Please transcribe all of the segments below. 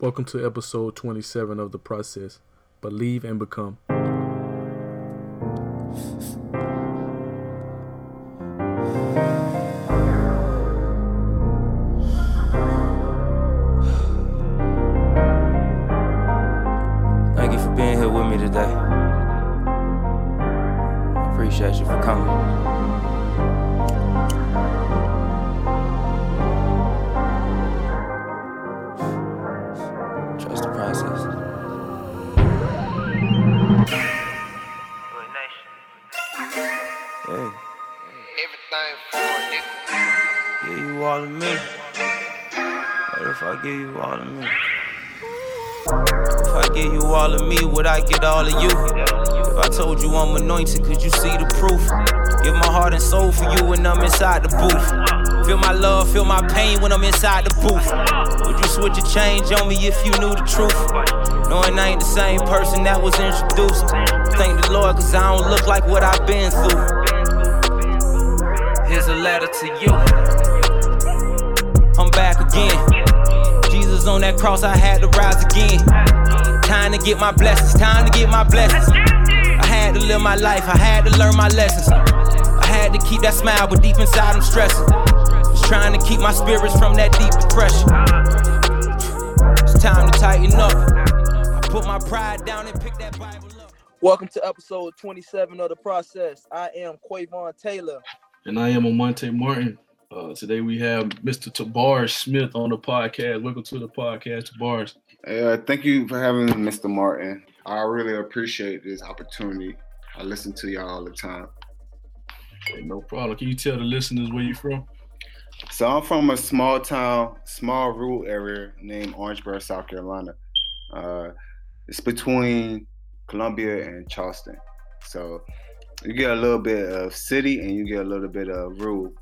Welcome to episode 27 of The Process Believe and Become. Pain when I'm inside the booth. Would you switch a change on me if you knew the truth? Knowing I ain't the same person that was introduced. Thank the Lord, cause I don't look like what I've been through. Here's a letter to you. I'm back again. Jesus on that cross, I had to rise again. Time to get my blessings, time to get my blessings. I had to live my life, I had to learn my lessons. I had to keep that smile, but deep inside I'm stressing. Just trying to keep my spirits from that deep depression. It's time to tighten up. I put my pride down and pick that Bible up. Welcome to episode 27 of the process. I am Quavon Taylor. And I am Amonte Martin. Uh, today we have Mr. Tabaris Smith on the podcast. Welcome to the podcast, Tabaris. Uh, thank you for having me, Mr. Martin. I really appreciate this opportunity. I listen to y'all all the time. Hey, no problem. Can you tell the listeners where you're from? So I'm from a small town, small rural area named Orangeburg, South Carolina. Uh, it's between Columbia and Charleston. So you get a little bit of city and you get a little bit of rural,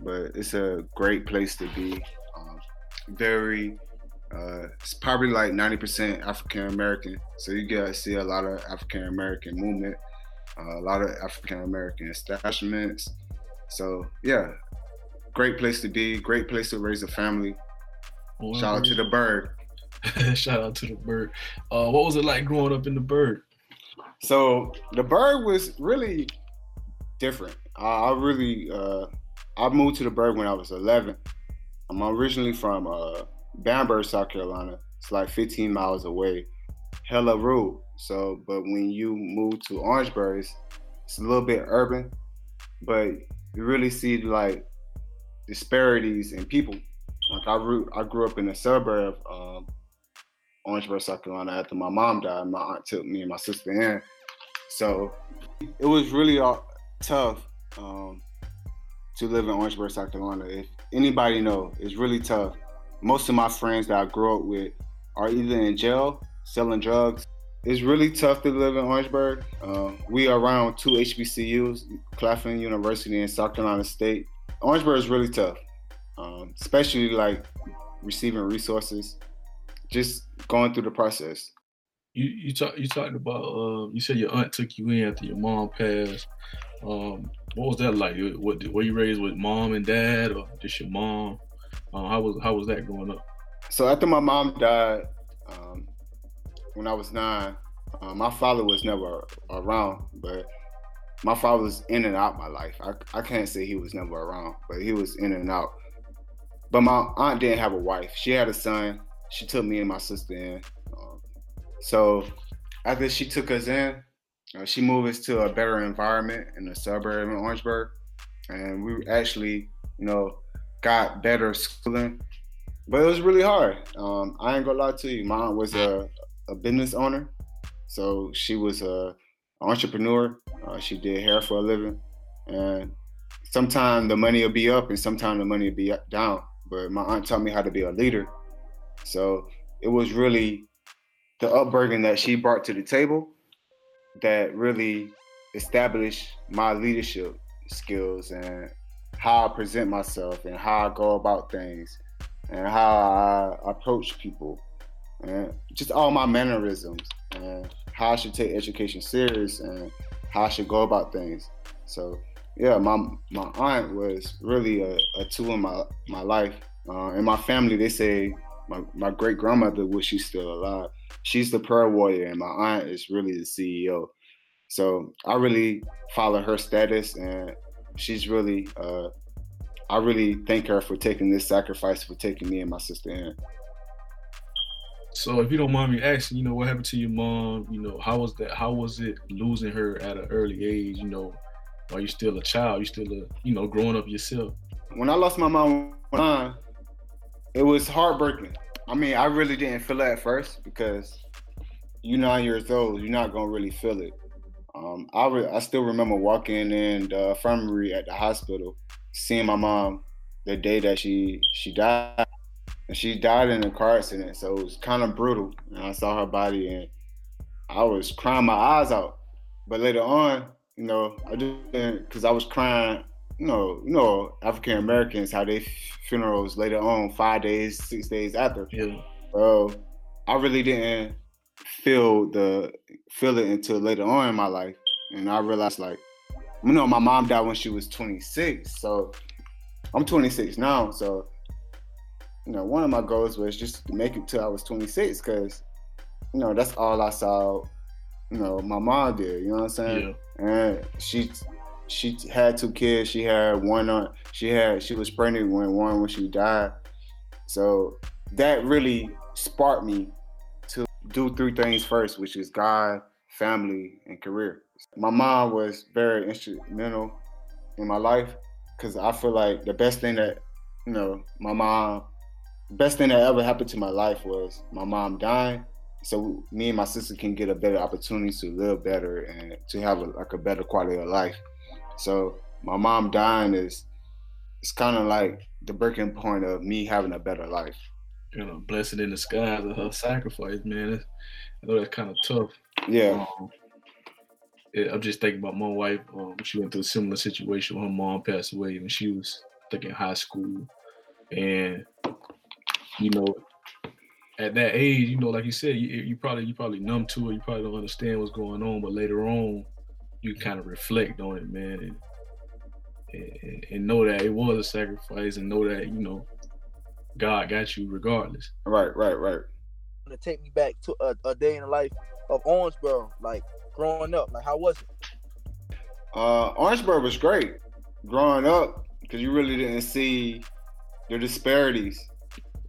but it's a great place to be. Um, very, uh, it's probably like 90% African American. So you get to see a lot of African American movement, uh, a lot of African American establishments. So yeah, great place to be, great place to raise a family. Shout out to the bird. Shout out to the bird. Uh, what was it like growing up in the bird? So the bird was really different. I, I really uh, I moved to the bird when I was 11. I'm originally from uh, Bamberg, South Carolina. It's like 15 miles away. Hella rural. So, but when you move to Orangeburg, it's, it's a little bit urban, but you really see like disparities in people. Like I grew, I grew up in a suburb of um, Orangeburg, South Carolina. After my mom died, my aunt took me and my sister in. So it was really uh, tough um, to live in Orangeburg, South Carolina. If anybody know, it's really tough. Most of my friends that I grew up with are either in jail, selling drugs. It's really tough to live in Orangeburg. Uh, we are around two HBCUs, Claflin University and South Carolina State. Orangeburg is really tough, um, especially like receiving resources, just going through the process. You you talk you talked about uh, you said your aunt took you in after your mom passed. Um, what was that like? What were you raised with mom and dad or just your mom? Uh, how was how was that growing up? So after my mom died, um, when I was nine, uh, my father was never around, but my father was in and out my life. I, I can't say he was never around, but he was in and out. But my aunt didn't have a wife. She had a son. She took me and my sister in. Um, so after she took us in, uh, she moved us to a better environment in the suburb in Orangeburg, and we actually, you know, got better schooling. But it was really hard. Um, I ain't gonna lie to you. My aunt was a, a business owner, so she was a entrepreneur. Uh, she did hair for a living, and sometimes the money will be up, and sometimes the money will be down. But my aunt taught me how to be a leader. So it was really the upbringing that she brought to the table that really established my leadership skills and how I present myself and how I go about things and how I approach people and just all my mannerisms and how I should take education serious and how I should go about things. So yeah, my my aunt was really a, a tool in my my life. Uh, in my family, they say my, my great grandmother, which she's still alive, she's the prayer warrior, and my aunt is really the CEO. So I really follow her status, and she's really, uh, I really thank her for taking this sacrifice for taking me and my sister in. So if you don't mind me asking, you know, what happened to your mom? You know, how was that? How was it losing her at an early age? You know, while you're still a child, you're still a, you know, growing up yourself. When I lost my mom, it was heartbreaking. I mean, I really didn't feel it at first because you're nine years old, you're not gonna really feel it. Um, I re- I still remember walking in the infirmary at the hospital, seeing my mom the day that she she died, and she died in a car accident. So it was kind of brutal. And I saw her body, and I was crying my eyes out. But later on, you know, I just because I was crying. You know, you know, African Americans how they funerals later on, five days, six days after. Yeah. So I really didn't feel the feel it until later on in my life, and I realized like, you know, my mom died when she was 26, so I'm 26 now. So you know, one of my goals was just to make it till I was 26, because you know that's all I saw. You know, my mom did. You know what I'm saying? Yeah. And she she had two kids. She had one on. She had she was pregnant when one when she died. So that really sparked me to do three things first, which is God, family, and career. My mom was very instrumental in my life because I feel like the best thing that you know my mom, best thing that ever happened to my life was my mom dying. So me and my sister can get a better opportunity to live better and to have a, like a better quality of life. So my mom dying is it's kind of like the breaking point of me having a better life. You know, blessed in disguise of her sacrifice, man. It's, I know that's kind of tough. Yeah. Um, yeah, I'm just thinking about my wife. Um, she went through a similar situation. When her mom passed away when she was think in high school, and you know, at that age, you know, like you said, you, you probably you probably numb to it. You probably don't understand what's going on, but later on, you kind of reflect on it, man, and, and, and know that it was a sacrifice, and know that you know, God got you regardless. Right, right, right. To take me back to a, a day in the life of Orangeboro, like growing up, like how was it? Uh, Orangeburg was great growing up because you really didn't see the disparities.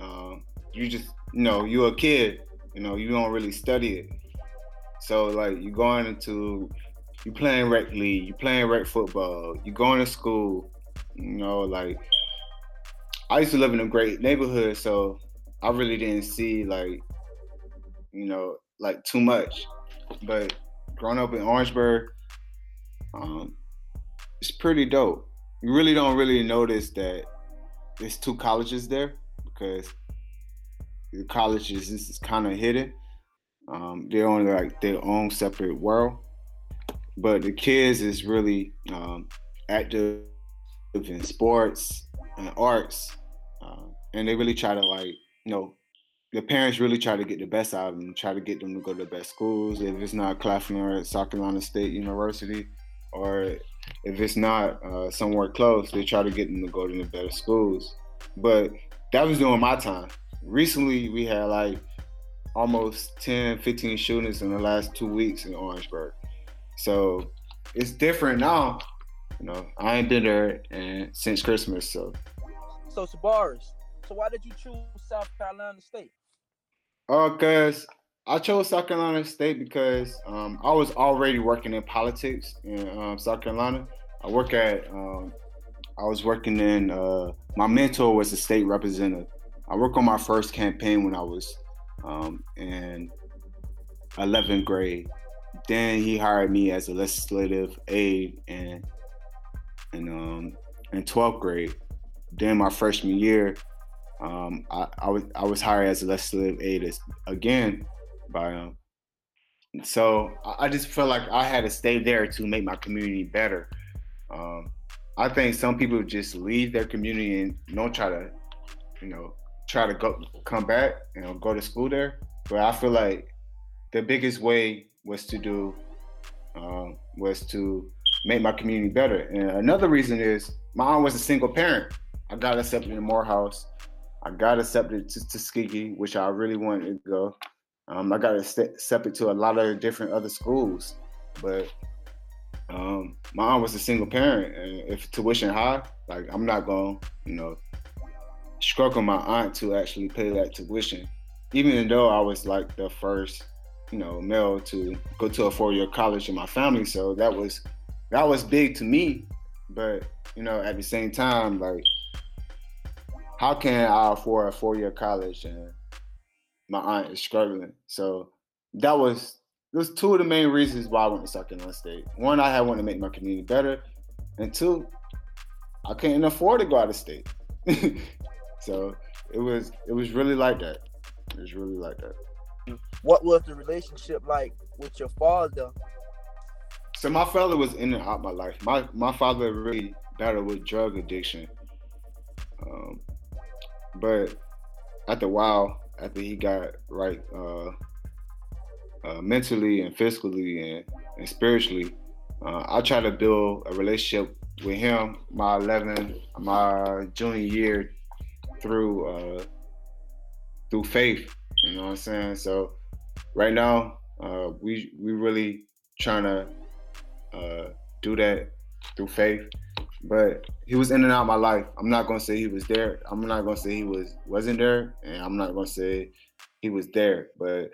Um, you just, you know, you're a kid, you know, you don't really study it. So like you're going into, you playing rec league, you playing rec football, you going to school, you know, like I used to live in a great neighborhood, so I really didn't see like, you know, like too much. But growing up in Orangeburg, um, it's pretty dope. You really don't really notice that there's two colleges there because the colleges is kind of hidden. Um, they're on like their own separate world, but the kids is really um, active in sports and arts, uh, and they really try to like you know the parents really try to get the best out of them, try to get them to go to the best schools. If it's not Claflin or South Carolina State University, or if it's not uh, somewhere close, they try to get them to go to the better schools. But that was during my time. Recently, we had like almost 10, 15 shootings in the last two weeks in Orangeburg. So it's different now. You know, I ain't been there and since Christmas. So, So Tabaris, so why did you choose South Carolina State? uh, cause I chose South Carolina State because um, I was already working in politics in um, South Carolina. I work at, um, I was working in. Uh, my mentor was a state representative. I worked on my first campaign when I was um, in 11th grade. Then he hired me as a legislative aide and in um, in 12th grade. Then my freshman year, um, I, I was I was hired as a legislative aide as, again by him. So I, I just felt like I had to stay there to make my community better. Um, I think some people just leave their community and don't try to, you know, try to go come back and go to school there. But I feel like the biggest way was to do um, was to make my community better. And another reason is my aunt was a single parent. I got accepted in Morehouse. I got accepted to Tuskegee, which I really wanted to go. Um, I got accepted to a lot of different other schools, but um, my aunt was a single parent, and if tuition high, like I'm not going, you know, struggle my aunt to actually pay that tuition, even though I was like the first, you know, male to go to a four-year college in my family. So that was that was big to me, but you know, at the same time, like, how can I afford a four-year college and my aunt is struggling? So that was there's two of the main reasons why I went to South Carolina State. One, I had wanted to make my community better, and two, I couldn't afford to go out of state. so it was it was really like that. It was really like that. What was the relationship like with your father? So my father was in and out my life. My my father really battled with drug addiction. Um, but after a while, after he got right uh, uh, mentally and physically and, and spiritually. Uh, I try to build a relationship with him my 11, my junior year through uh, through faith. You know what I'm saying? So right now, uh, we we really trying to uh, do that through faith. But he was in and out of my life. I'm not gonna say he was there. I'm not gonna say he was wasn't there, and I'm not gonna say he was there. But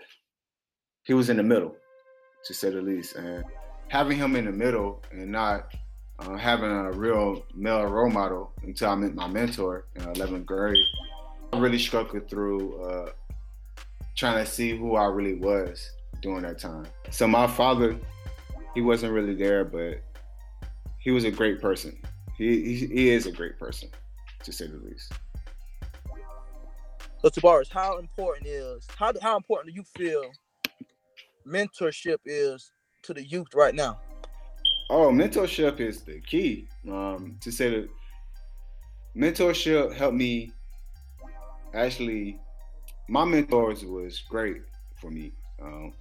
he was in the middle, to say the least. And having him in the middle and not uh, having a real male role model until I met my mentor in 11th grade, I really struggled through uh, trying to see who I really was during that time. So my father, he wasn't really there, but he was a great person. He, he, he is a great person, to say the least. So Tabaris, how important is how how important do you feel mentorship is to the youth right now? Oh, mentorship is the key. Um, to say that mentorship helped me actually my mentors was great for me. Um,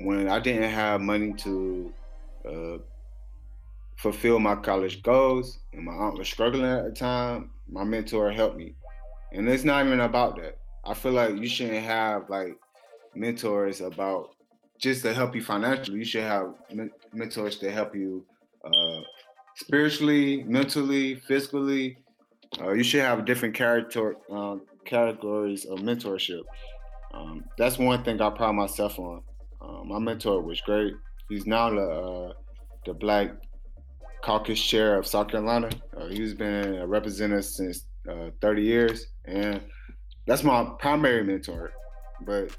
when I didn't have money to uh, fulfill my college goals and my aunt was struggling at the time, my mentor helped me. And it's not even about that. I feel like you shouldn't have like mentors about just to help you financially. You should have mentors to help you uh, spiritually, mentally, physically. Uh, you should have different character um, categories of mentorship. Um, that's one thing I pride myself on. Um, my mentor was great. He's now the uh, the Black Caucus Chair of South Carolina. Uh, he's been a representative since uh, 30 years, and that's my primary mentor. But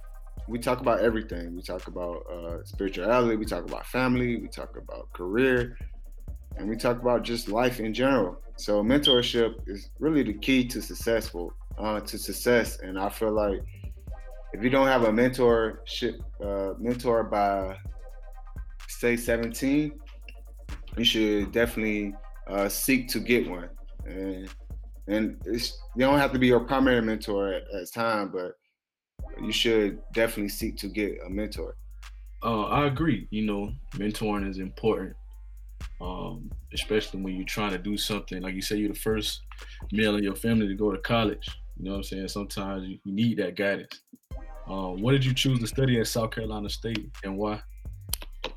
we talk about everything. We talk about uh, spirituality. We talk about family. We talk about career, and we talk about just life in general. So mentorship is really the key to successful uh, to success. And I feel like if you don't have a mentorship uh, mentor by say 17, you should definitely uh, seek to get one. And and it's, you don't have to be your primary mentor at, at time, but you should definitely seek to get a mentor. Uh, I agree. You know, mentoring is important, um, especially when you're trying to do something. Like you say, you're the first male in your family to go to college. You know what I'm saying? Sometimes you, need that guidance. Um, what did you choose to study at South Carolina State and why?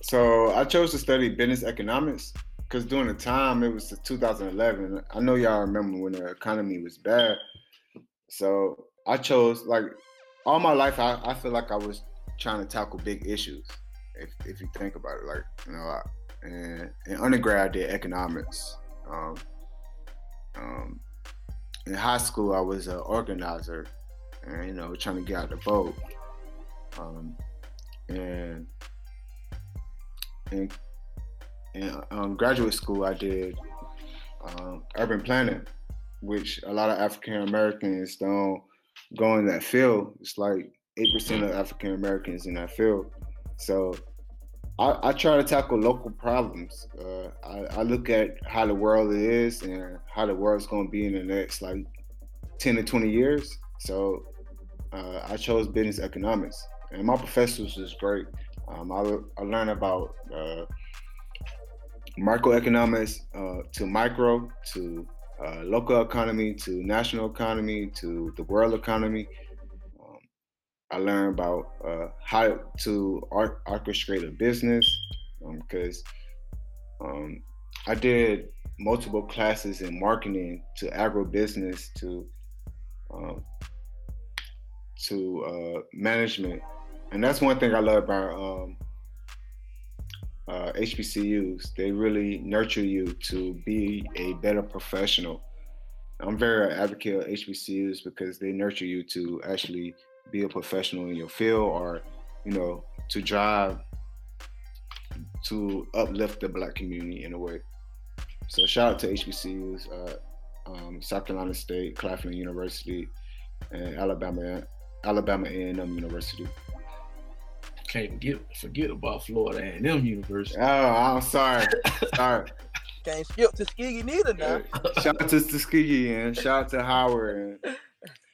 So I chose to study business economics because during the time it was 2011. I know y'all remember when the economy was bad. So I chose like all my life, I, I feel like I was trying to tackle big issues. If, if you think about it, like you know, I, and in undergrad I did economics. Um, um, in high school, I was an organizer, and you know, trying to get out the boat. Um, and in, in um, graduate school, I did um, urban planning, which a lot of African Americans don't go in that field. It's like eight percent of African Americans in that field. So I, I, try to tackle local problems. Uh, I, I, look at how the world is and how the world's going to be in the next like ten to twenty years. So uh, I chose business economics, and my professors was great. Um, I, I learned about uh, microeconomics uh, to micro to uh, local economy to national economy to the world economy. Um, I learned about uh, how to or- orchestrate a business because um, um, I did multiple classes in marketing to agribusiness to um, to uh, management, and that's one thing I love about um, uh, HBCUs. They really nurture you to be a better professional. I'm very advocate of HBCUs because they nurture you to actually be a professional in your field, or you know, to drive to uplift the black community in a way. So shout out to HBCUs, uh, um, South Carolina State, Claflin University, and Alabama, Alabama A&M University. Can't forget forget about Florida A&M University. Oh, I'm sorry, sorry. Can't skip Tuskegee neither now. shout out to Tuskegee and shout out to Howard and,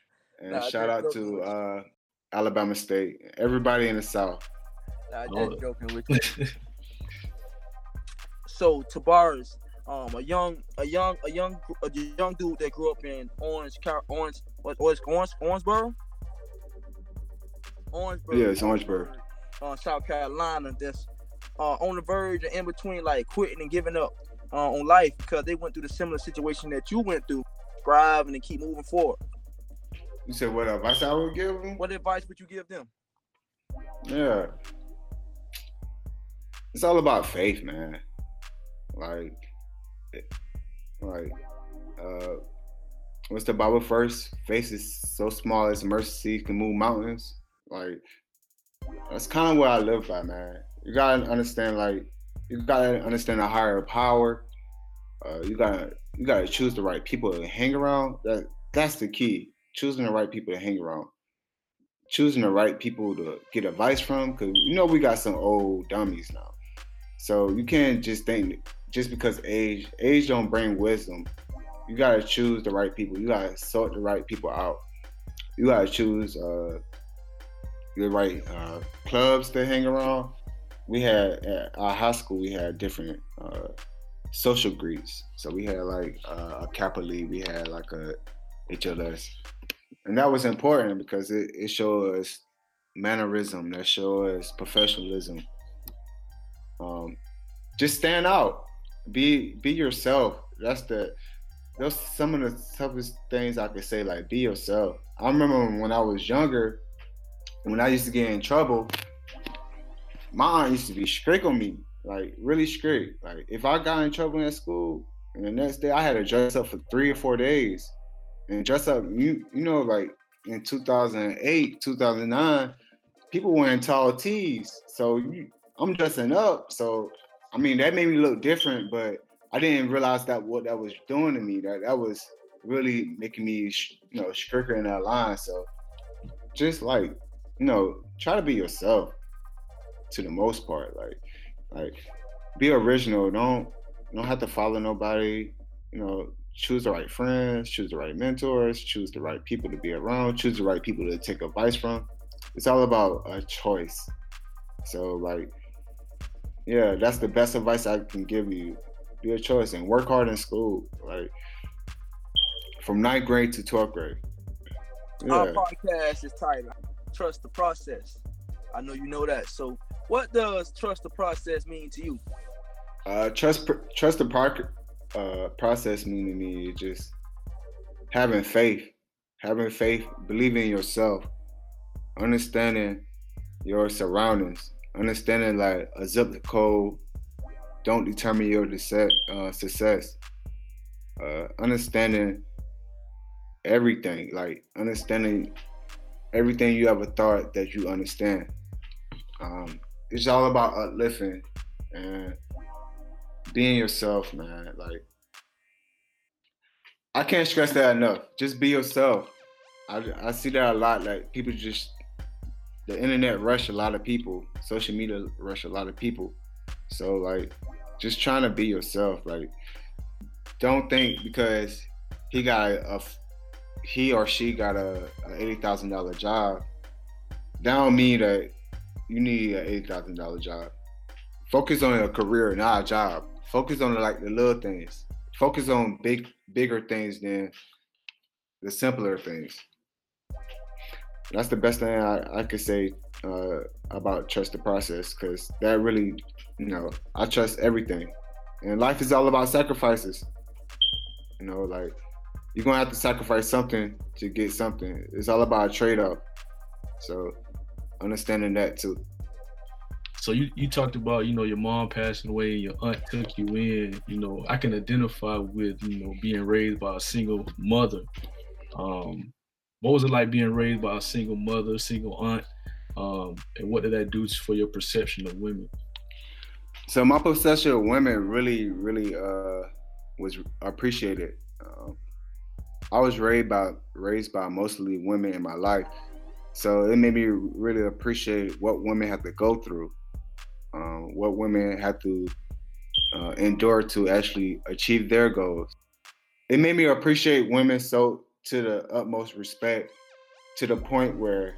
and Nah, shout out to uh, Alabama State. Everybody in the South. Nah, just Oh. joking with you. So Tabaris, um, a young, a young, a young, a young dude that grew up in Orange, Car- Orange, what, Orange, Orange, Orangeboro, Orangeburg, Yeah, it's Orangeburg. Uh, South Carolina. That's uh, on the verge and in between, like quitting and giving up uh, on life because they went through the similar situation that you went through, striving and keep moving forward. You said what advice I would give them? What advice would you give them? Yeah. It's all about faith, man. Like, like, uh, what's the Bible first? Faith is so small as mercy can move mountains. Like, that's kind of what I live by, man. You gotta understand, like, you gotta understand a higher power. Uh, you gotta, you gotta choose the right people to hang around. That, that's the key. Choosing the right people to hang around choosing the right people to get advice from because you know we got some old dummies now so you can't just think just because age age don't bring wisdom you gotta choose the right people you gotta sort the right people out you gotta choose uh the right uh clubs to hang around. We had at our high school we had different uh social groups. so we had like uh, a kappa league we had like a hls and that was important because it, it showed us mannerism that showed us professionalism. Um just stand out. Be be yourself. That's the those some of the toughest things i could say like be yourself. I remember when i was younger when i used to get in trouble my aunt used to be strict on me like really strict like if i got in trouble in school and the next day i had to dress up for three or four days and dress up. You you know, like in 2008, 2009, people wearing tall tees. So you, I'm dressing up. So I mean, that made me look different, but I didn't realize that what that was doing to me. That that was really making me, you know, stricter in that line. So just like you know, try to be yourself to the most part. Like like be original. Don't don't have to follow nobody. You know, choose the right friends, choose the right mentors, choose the right people to be around, choose the right people to take advice from. It's all about a choice. So like, yeah, that's the best advice I can give you. Be a choice and work hard in school. Like from ninth grade to 12th grade. Our Yeah. podcast is titled "Trust the Process." I know you know that. So, what does trust the process mean to you? Uh, trust trust the par- uh, process mean to me just having faith, having faith, believing in yourself, understanding your surroundings, understanding like a zip code don't determine your uh, success. Uh, understanding everything, like understanding everything you ever thought that you understand. Um, it's all about uplifting and being yourself, man. Like I can't stress that enough. Just be yourself. I, I see that a lot. Like people just the internet rush a lot of people. Social media rush a lot of people. So like just trying to be yourself. Like don't think because he got a, a he or she got a, a eighty thousand dollar job. That don't mean that you need an eighty thousand dollar job. Focus on a career, not a job. Focus on like the little things. Focus on big bigger things than the simpler things. That's the best thing I, I could say uh, about trust the process because that really, you know, I trust everything. And life is all about sacrifices. You know, like you're gonna have to sacrifice something to get something. It's all about a trade-off. So understanding that too. So you, you talked about, you know, your mom passing away and your aunt took you in. You know, I can identify with, you know, being raised by a single mother. Um, what was it like being raised by a single mother, single aunt? Um, and what did that do for your perception of women? So my perception of women really, really uh, was appreciated. Um, I was raised by raised by mostly women in my life, so it made me really appreciate what women have to go through, um, what women have to uh, endure to actually achieve their goals. It made me appreciate women so to the utmost respect, to the point where,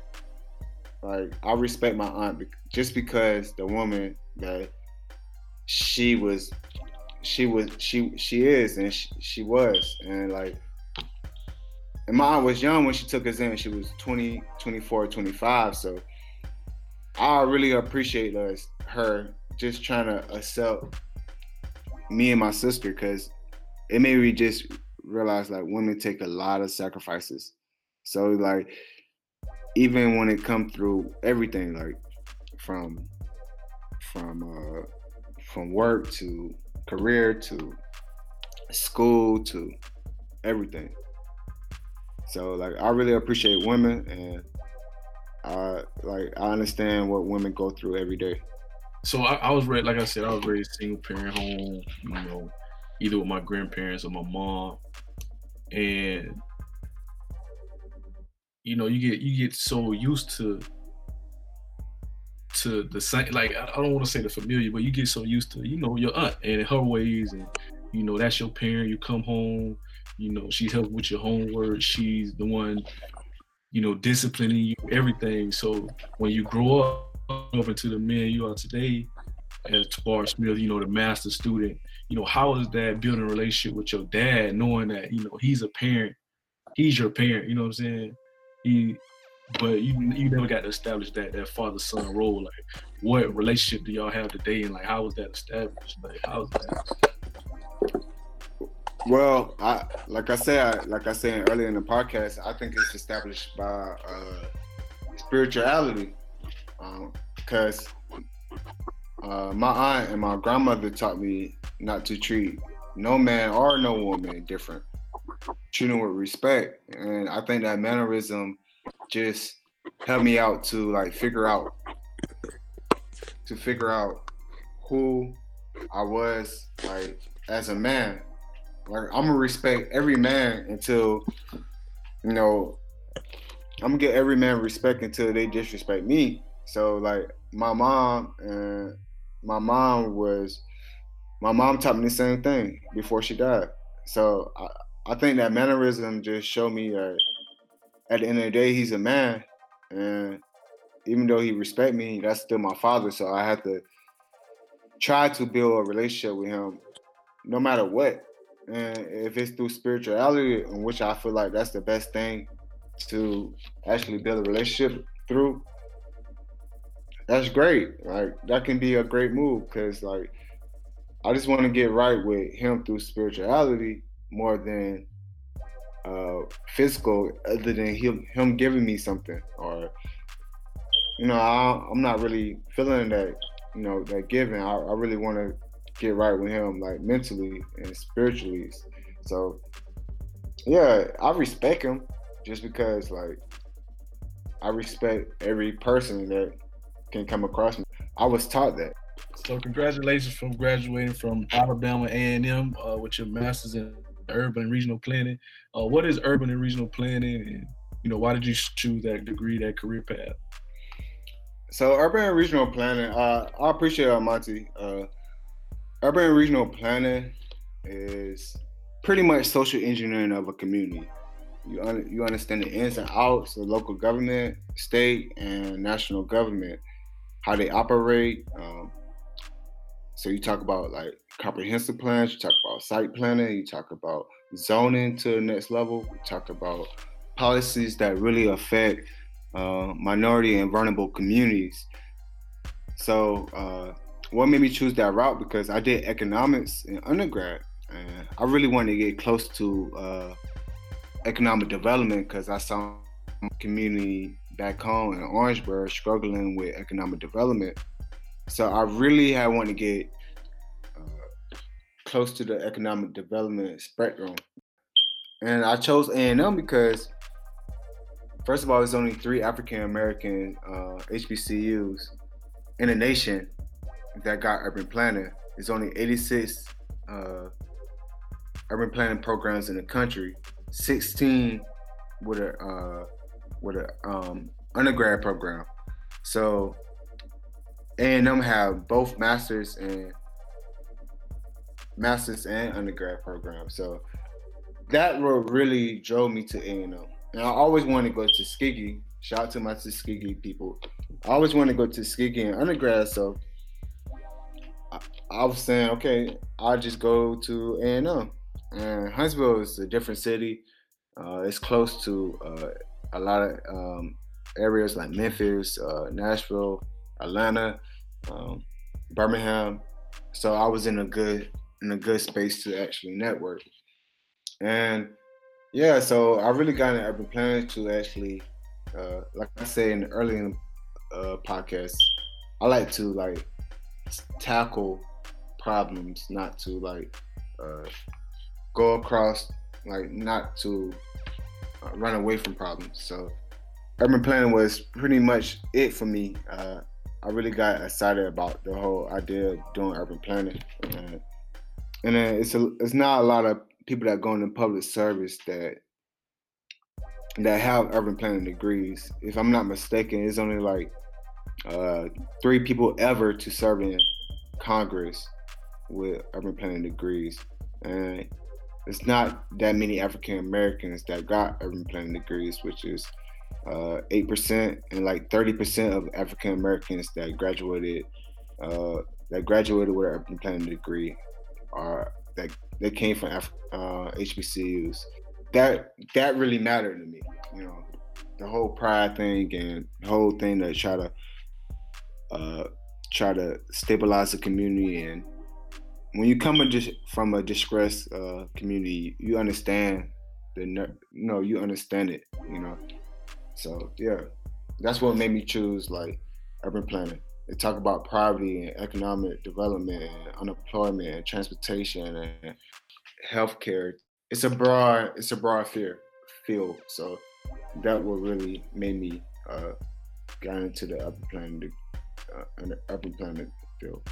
like, I respect my aunt just because the woman that she was, she was, she she is, and she, she was, and like and aunt was young when she took us in. She was 20, 24, 25. So I really appreciate us, her just trying to accept me and my sister because it made me just realize like women take a lot of sacrifices. So like even when it come through everything, like from from uh from work to career to school to everything. So like I really appreciate women and I like I understand what women go through every day. So I, I was raised, like I said, I was raised single parent home, you know, either with my grandparents or my mom, and you know, you get you get so used to to the same. Like I don't want to say the familiar, but you get so used to you know your aunt and her ways, and you know that's your parent. You come home, you know, she helps with your homework. She's the one, you know, disciplining you, everything. So when you grow up, into the man you are today, as Bar Smith, you know, the master student, you know, how is that building a relationship with your dad, knowing that, you know, he's a parent, he's your parent, you know what I'm saying? He but you you never got to establish that that father son role. Like what relationship do y'all have today and like how was that established? Like that? Well, I like I said, like I said earlier in the podcast, I think it's established by uh, spirituality, because um, uh, my aunt and my grandmother taught me not to treat no man or no woman different, treating with respect, and I think that mannerism just helped me out to like figure out to figure out who I was like as a man like I'm gonna respect every man until you know I'm gonna get every man respect until they disrespect me. So like my mom and my mom was my mom taught me the same thing before she died. So I, I think that mannerism just showed me that at the end of the day he's a man and even though he respect me, that's still my father. So I have to try to build a relationship with him no matter what and if it's through spirituality, in which I feel like that's the best thing to actually build a relationship through, that's great. Like that can be a great move because like I just want to get right with him through spirituality more than uh physical other than him him giving me something or you know I, i'm not really feeling that you know that giving i, I really want to get right with him, like mentally and spiritually. So, yeah, I respect him just because, like, I respect every person that can come across me. I was taught that. So, congratulations from graduating from Alabama A&M uh, with your master's in urban and regional planning. Uh, what is urban and regional planning, and you know, why did you choose that degree, that career path? So, urban and regional planning. Uh, I appreciate Monty. Uh, urban and regional planning is pretty much social engineering of a community. You, un- you understand the ins and outs of local government, state, and national government, how they operate, um, so you talk about like comprehensive plans, you talk about site planning, you talk about zoning to the next level, you talk about policies that really affect uh, minority and vulnerable communities. So, uh, what made me choose that route? Because I did economics in undergrad, and I really wanted to get close to uh, economic development because I saw community back home in Orangeburg struggling with economic development. So I really had wanted to get uh, close to the economic development spectrum, and I chose A and M because first of all, there's only three African American uh, HBCUs in the nation that got urban planning. There's only 86 uh, urban planning programs in the country. 16 with a uh, with a um, undergrad program. So A&M have both masters and masters and undergrad programs. So that really drove me to A&M. And I always wanted to go to Tuskegee. Shout out to my Tuskegee people. I always wanted to go to Tuskegee in undergrad, so I, I was saying, okay, I'll just go to A&M. And Huntsville is a different city. Uh, it's close to uh, a lot of um, areas like Memphis, uh, Nashville, Atlanta, um, Birmingham. So I was in a good in a good space to actually network. And yeah, so I really got in urban planning to actually, uh, like I said in the early uh, podcast, I like to like tackle problems, not to like uh, go across, like not to uh, run away from problems. So urban planning was pretty much it for me. Uh, I really got excited about the whole idea of doing urban planning, and, it's a, it's not a lot of people that go into public service that that have urban planning degrees. If I'm not mistaken, it's only like uh, three people ever to serve in Congress with urban planning degrees, and it's not that many African Americans that got urban planning degrees, which is uh, eight percent, and like thirty percent of African Americans that graduated uh, that graduated with an urban planning degree are that they came from Af- uh, HBCUs. That that really mattered to me, you know, the whole pride thing and the whole thing to try to uh, try to stabilize the community and when you come from a distressed uh, community, you understand the know you understand it, you know. So yeah, that's what made me choose like urban planning. They talk about poverty and economic development and unemployment and transportation and healthcare. It's a broad it's a broad fear, field. So that what really made me uh, get into the urban planning uh, urban planning field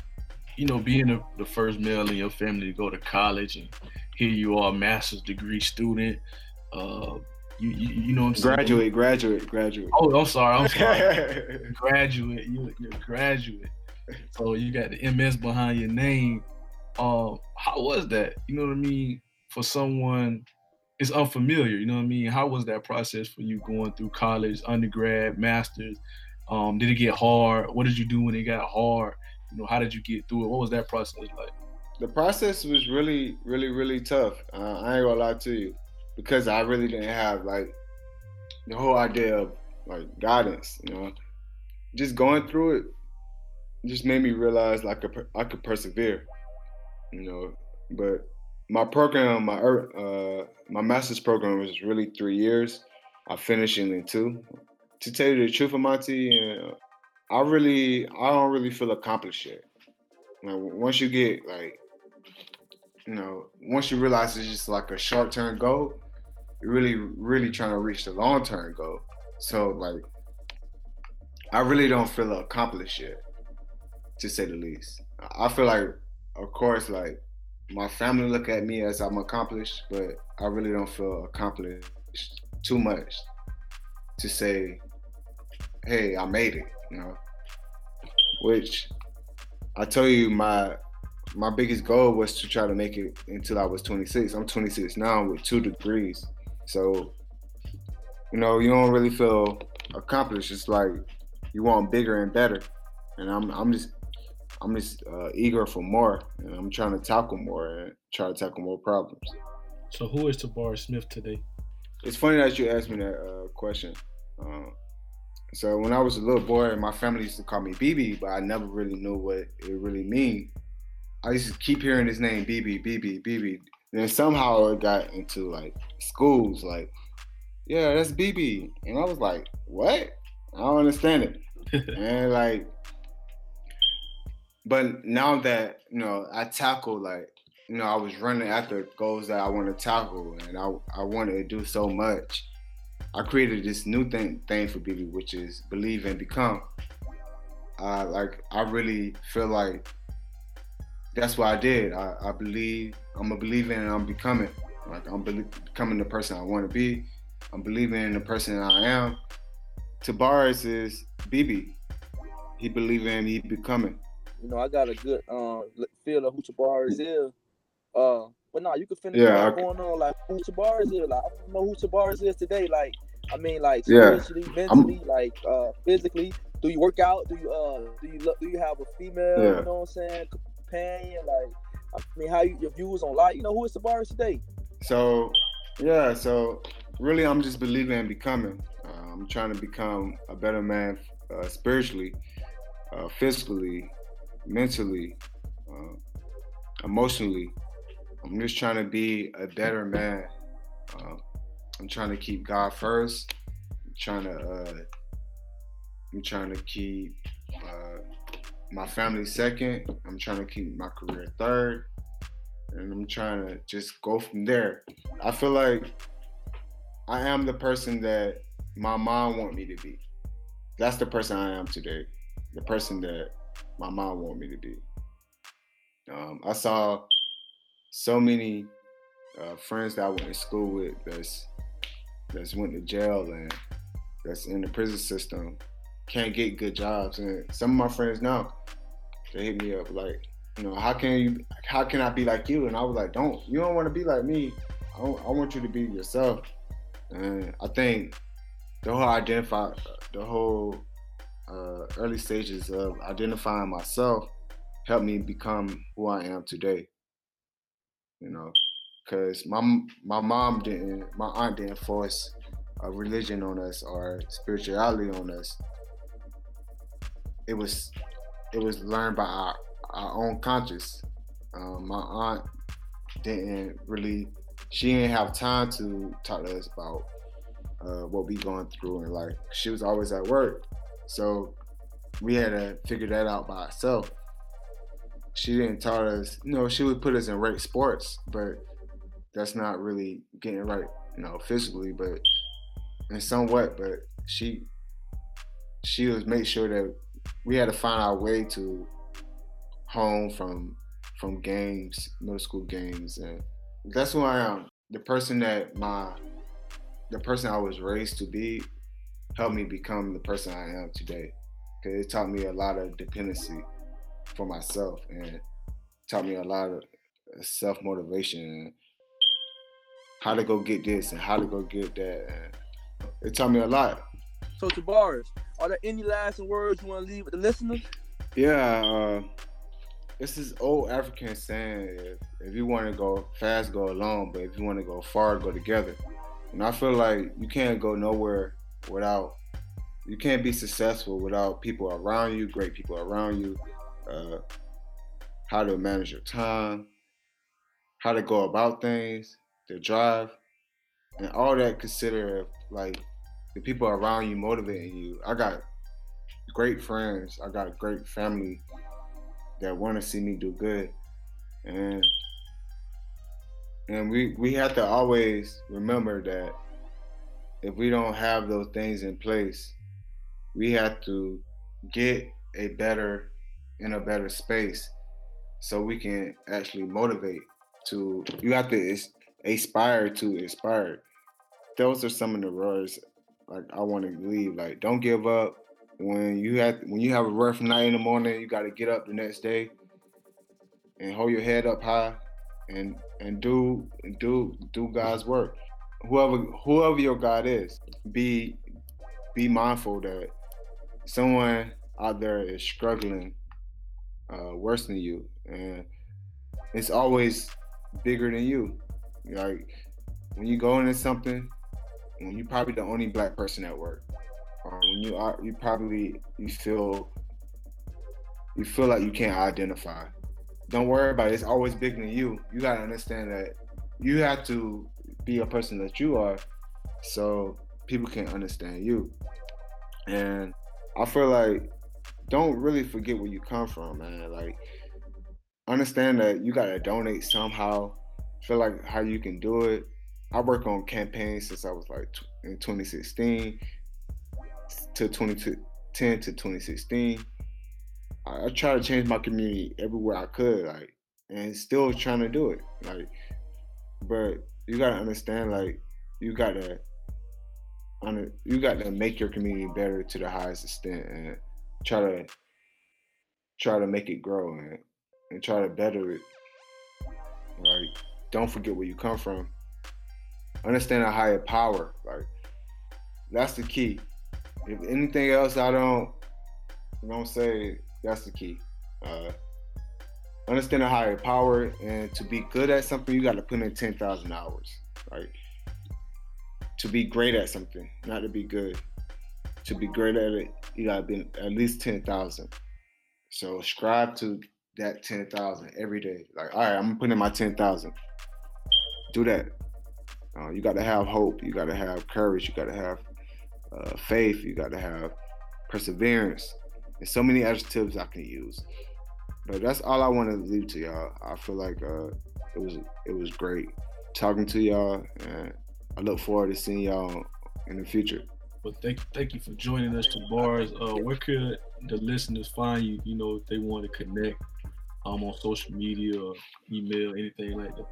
you know, being the, the first male in your family to go to college and here you are, a master's degree student. Uh, you, you, you know what I'm saying? Graduate, graduate, graduate. Oh, I'm sorry, I'm sorry. graduate, you, you're a graduate. So you got the MS behind your name. Uh, how was that? You know what I mean? For someone, it's unfamiliar. You know what I mean? How was that process for you going through college, undergrad, masters? Um, did it get hard? What did you do when it got hard? you know, how did you get through it? What was that process like? The process was really, really, really tough. Uh, I ain't gonna lie to you, because I really didn't have like the whole idea of like guidance. You know, just going through it just made me realize like I could persevere. You know, but my program, my uh, my master's program was really three years. I finished in two. To tell you the truth, Amonte, uh, I really, I don't really feel accomplished yet. Like once you get like, you know, once you realize it's just like a short term goal, you're really, really trying to reach the long term goal. So like, I really don't feel accomplished yet, to say the least. I feel like, of course, like my family look at me as I'm accomplished, but I really don't feel accomplished too much to say, hey, I made it you know. Which I tell you, my my biggest goal was to try to make it until I was 26. I'm 26 now with two degrees, so you know you don't really feel accomplished. It's like you want bigger and better, and I'm I'm just I'm just uh, eager for more, and I'm trying to tackle more and try to tackle more problems. So, who is Tabaris Smith today? It's funny that you asked me that uh, question. Um, so when I was a little boy, my family used to call me BB, but I never really knew what it really mean. I used to keep hearing his name BB, BB, BB. Then somehow it got into like schools, like, yeah, that's BB. And I was like, what? I don't understand it. and like, but now that, you know, I tackle like, you know, I was running after goals that I want to tackle and I, I wanted to do so much I created this new thing thing for BB, which is believe and become. Uh, like I really feel like that's what I did. I, I believe I'm a believer and I'm becoming. Like I'm be- becoming the person I want to be. I'm believing in the person I am. Tabaris is BB. He believing in he becoming. You know, I got a good uh, feel of who Tabaris is. Uh, but nah, you can finish Yeah, I- going on. Like who Tabaris is. Like I don't know who Tabaris is today. Like I mean, like Yeah, spiritually, mentally, like uh, physically. Do you work out? Do you uh, do you lo- do you have a female? Yeah. You know what I'm saying? Companion. Like I mean, how you, your views on life? You know who is Tabaris today? So, yeah, so really, I'm just believing and becoming. Uh, I'm trying to become a better man uh, spiritually, uh, physically, mentally, uh, emotionally. I'm just trying to be a better man. Uh, I'm trying to keep God first. I'm trying to. Uh, I'm trying to keep uh, my family second. I'm trying to keep my career third and I'm trying to just go from there. I feel like I am the person that my mom want me to be. That's the person I am today. The person that my mom want me to be. Um, I saw so many uh, friends that I went to school with that's that's went to jail and that's in the prison system can't get good jobs. And some of my friends now, they hit me up like, you know, how can you, how can I be like you? And I was like, don't, you don't want to be like me. I, I want you to be yourself. And I think the whole identify, the whole uh, early stages of identifying myself helped me become who I am today. You know, because my my mom didn't, my aunt didn't force a religion on us or spirituality on us. It was it was learned by our, our own conscious. Um, my aunt didn't really, she didn't have time to talk to us about uh, what we going through and like She was always at work, so we had to figure that out by ourselves. She didn't taught us, you know, she would put us in right sports, but that's not really getting right, you know, physically, but in somewhat. But she, she was make sure that we had to find our way to home from from games, middle school games, and that's who I am. The person that my the person I was raised to be helped me become the person I am today. Cause it taught me a lot of dependency for myself and taught me a lot of self motivation and how to go get this and how to go get that. And it taught me a lot. So Tabaris, are there any lasting words you want to leave with the listeners? Yeah, uh, it's this old African saying: if, if you want to go fast, go alone, but if you want to go far, go together. And I feel like you can't go nowhere without, you can't be successful without people around you, great people around you, uh, how to manage your time, how to go about things, the drive, and all that. Consider like the people around you motivating you. I got great friends. I got a great family that want to see me do good, and and we we have to always remember that if we don't have those things in place, we have to get a better in a better space so we can actually motivate to you have to aspire to inspire. Those are some of the words like i want to leave like don't give up. When you have when you have a rough night in the morning you got to get up the next day and hold your head up high and and do do do god's work. Whoever whoever your god is be be mindful that someone out there is struggling uh, worse than you, and it's always bigger than you. Like when you go into something, when you're probably the only black person at work, or when you are, you probably you feel you feel like you can't identify. Don't worry about it. It's always bigger than you. You gotta understand that you have to be a person that you are, so people can understand you. And I feel like don't really forget where you come from, man. Like understand that you gotta donate somehow. Feel like how you can do it. I work on campaigns since I was like in 2016 to 2010 to 2016. I, I try to change my community everywhere I could, like, and still trying to do it, like. But you gotta understand, like, you gotta, you got to make your community better to the highest extent, and try to try to make it grow and and try to better it. Like, don't forget where you come from. Understand a higher power. Like, that's the key. If anything else, I don't don't say that's the key. Uh, understand a higher power, and to be good at something, you got to put in ten thousand hours. Right. To be great at something, not to be good. To be great at it, you got to be at least ten thousand. So strive to that ten thousand every day. Like, all right, I'm putting in my ten thousand. Do that. Uh, you got to have hope. You got to have courage. You got to have uh, faith. You got to have perseverance. There's so many adjectives I can use. But that's all I want to leave to y'all. I feel like uh, it was it was great talking to y'all, and I look forward to seeing y'all in the future. Well, thank thank you for joining us to bars. Uh, where could the listeners find you? You know, if they want to connect um, on social media or email, anything like that.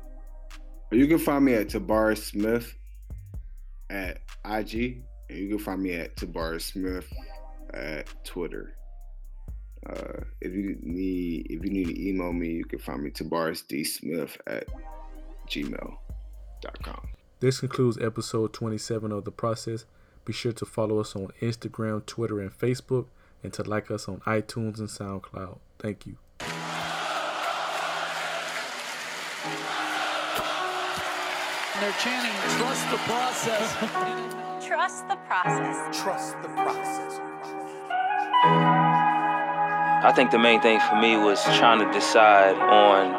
You can find me at Tabaris Smith at IG, and you can find me at Tabaris Smith at Twitter. Uh, if you need if you need to email me, you can find me Tabaris D Smith at gmail.com. This concludes episode 27 of The Process. Be sure to follow us on Instagram, Twitter, and Facebook, and to like us on iTunes and SoundCloud. Thank you. they're chanting, trust the process. trust the process. Trust the process. I think the main thing for me was trying to decide on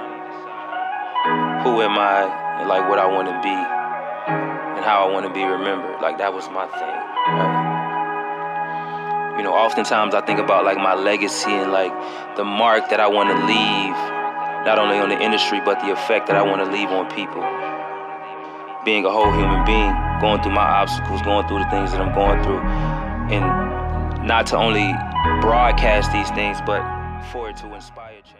who am I and like what I want to be and how I want to be remembered. Like that was my thing. Right? You know, oftentimes I think about like my legacy and like the mark that I want to leave, not only on the industry but the effect that I want to leave on people being a whole human being, going through my obstacles, going through the things that I'm going through, and not to only broadcast these things, but for it to inspire change.